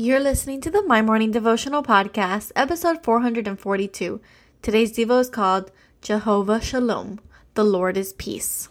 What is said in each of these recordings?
You're listening to the My Morning Devotional Podcast, episode 442. Today's Devo is called Jehovah Shalom, the Lord is Peace.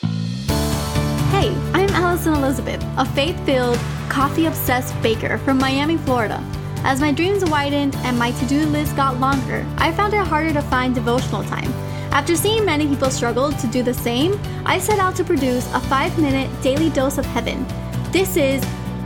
Hey, I'm Alison Elizabeth, a faith filled, coffee obsessed baker from Miami, Florida. As my dreams widened and my to do list got longer, I found it harder to find devotional time. After seeing many people struggle to do the same, I set out to produce a five minute daily dose of heaven. This is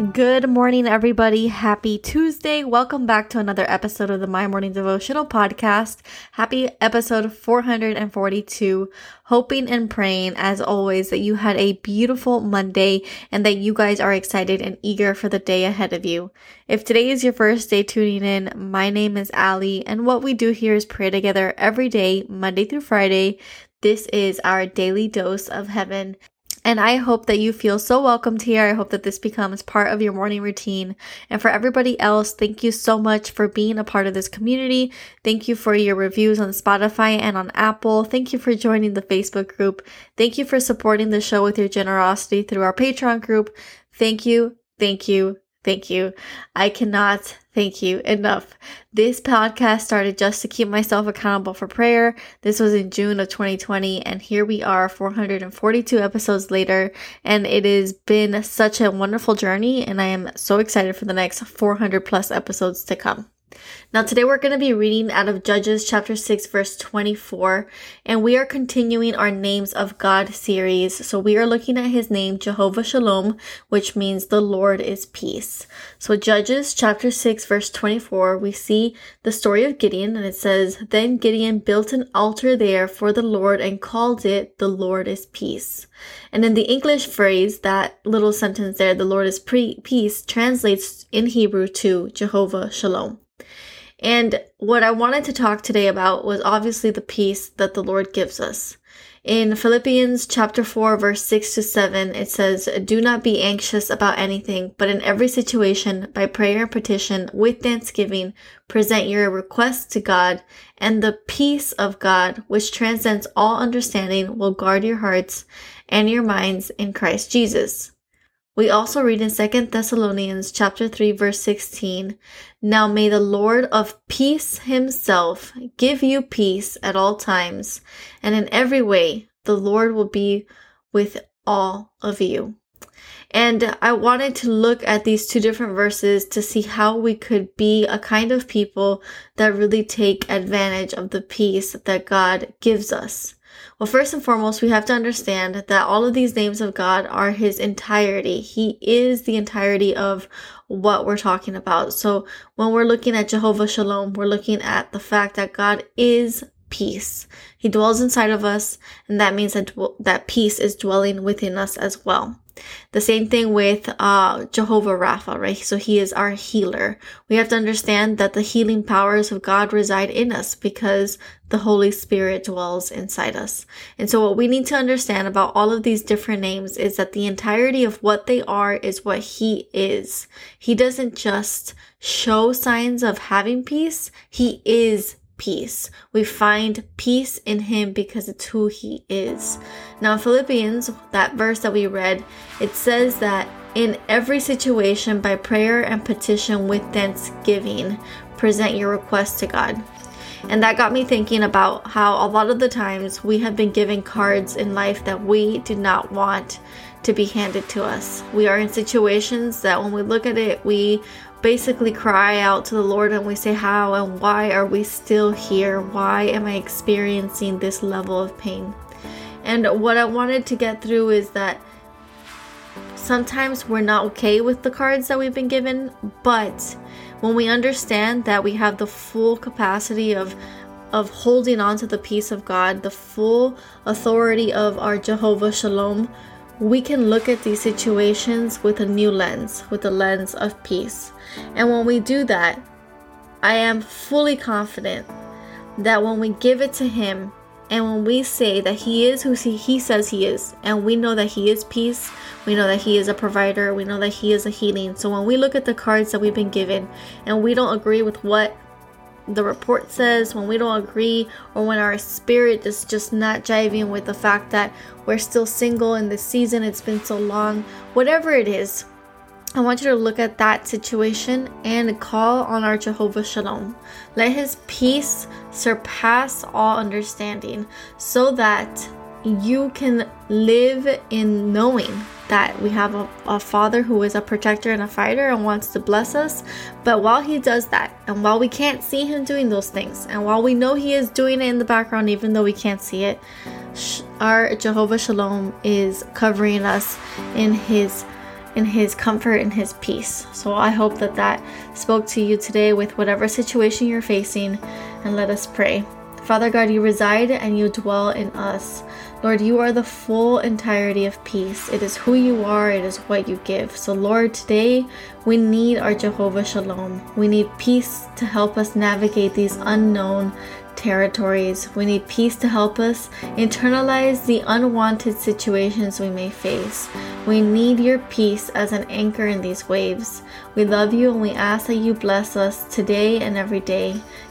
Good morning, everybody. Happy Tuesday. Welcome back to another episode of the My Morning Devotional Podcast. Happy episode 442. Hoping and praying, as always, that you had a beautiful Monday and that you guys are excited and eager for the day ahead of you. If today is your first day tuning in, my name is Ali, and what we do here is pray together every day, Monday through Friday. This is our daily dose of heaven. And I hope that you feel so welcomed here. I hope that this becomes part of your morning routine. And for everybody else, thank you so much for being a part of this community. Thank you for your reviews on Spotify and on Apple. Thank you for joining the Facebook group. Thank you for supporting the show with your generosity through our Patreon group. Thank you. Thank you. Thank you. I cannot thank you enough. This podcast started just to keep myself accountable for prayer. This was in June of 2020, and here we are 442 episodes later, and it has been such a wonderful journey, and I am so excited for the next 400 plus episodes to come. Now, today we're going to be reading out of Judges chapter 6, verse 24, and we are continuing our Names of God series. So, we are looking at his name, Jehovah Shalom, which means the Lord is peace. So, Judges chapter 6, verse 24, we see the story of Gideon, and it says, Then Gideon built an altar there for the Lord and called it, The Lord is Peace. And in the English phrase, that little sentence there, the Lord is pre- peace, translates in Hebrew to Jehovah Shalom. And what I wanted to talk today about was obviously the peace that the Lord gives us. In Philippians chapter 4 verse 6 to 7, it says, Do not be anxious about anything, but in every situation, by prayer and petition, with thanksgiving, present your requests to God, and the peace of God, which transcends all understanding, will guard your hearts and your minds in Christ Jesus. We also read in 2 Thessalonians chapter 3 verse 16, Now may the Lord of peace himself give you peace at all times, and in every way the Lord will be with all of you. And I wanted to look at these two different verses to see how we could be a kind of people that really take advantage of the peace that God gives us. Well, first and foremost, we have to understand that all of these names of God are His entirety. He is the entirety of what we're talking about. So when we're looking at Jehovah Shalom, we're looking at the fact that God is peace. He dwells inside of us, and that means that, that peace is dwelling within us as well. The same thing with uh, Jehovah Rapha, right? So he is our healer. We have to understand that the healing powers of God reside in us because the Holy Spirit dwells inside us. And so what we need to understand about all of these different names is that the entirety of what they are is what he is. He doesn't just show signs of having peace. He is peace. We find peace in him because it's who he is. Now, Philippians, that verse that we read, it says that in every situation, by prayer and petition with thanksgiving, present your request to God. And that got me thinking about how a lot of the times we have been given cards in life that we did not want to be handed to us. We are in situations that when we look at it, we basically cry out to the Lord and we say, How and why are we still here? Why am I experiencing this level of pain? And what I wanted to get through is that sometimes we're not okay with the cards that we've been given, but when we understand that we have the full capacity of of holding on to the peace of God, the full authority of our Jehovah Shalom, we can look at these situations with a new lens, with a lens of peace. And when we do that, I am fully confident that when we give it to Him and when we say that He is who He says He is, and we know that He is peace, we know that He is a provider, we know that He is a healing. So when we look at the cards that we've been given and we don't agree with what the report says, when we don't agree, or when our spirit is just not jiving with the fact that we're still single in this season, it's been so long, whatever it is, I want you to look at that situation and call on our Jehovah Shalom. Let his peace surpass all understanding so that you can live in knowing that we have a, a, father who is a protector and a fighter and wants to bless us. But while he does that, and while we can't see him doing those things, and while we know he is doing it in the background, even though we can't see it, our Jehovah Shalom is covering us in his in his comfort and his peace. So I hope that that spoke to you today with whatever situation you're facing and let us pray. Father God, you reside and you dwell in us. Lord, you are the full entirety of peace. It is who you are, it is what you give. So, Lord, today we need our Jehovah Shalom. We need peace to help us navigate these unknown territories. We need peace to help us internalize the unwanted situations we may face. We need your peace as an anchor in these waves. We love you and we ask that you bless us today and every day.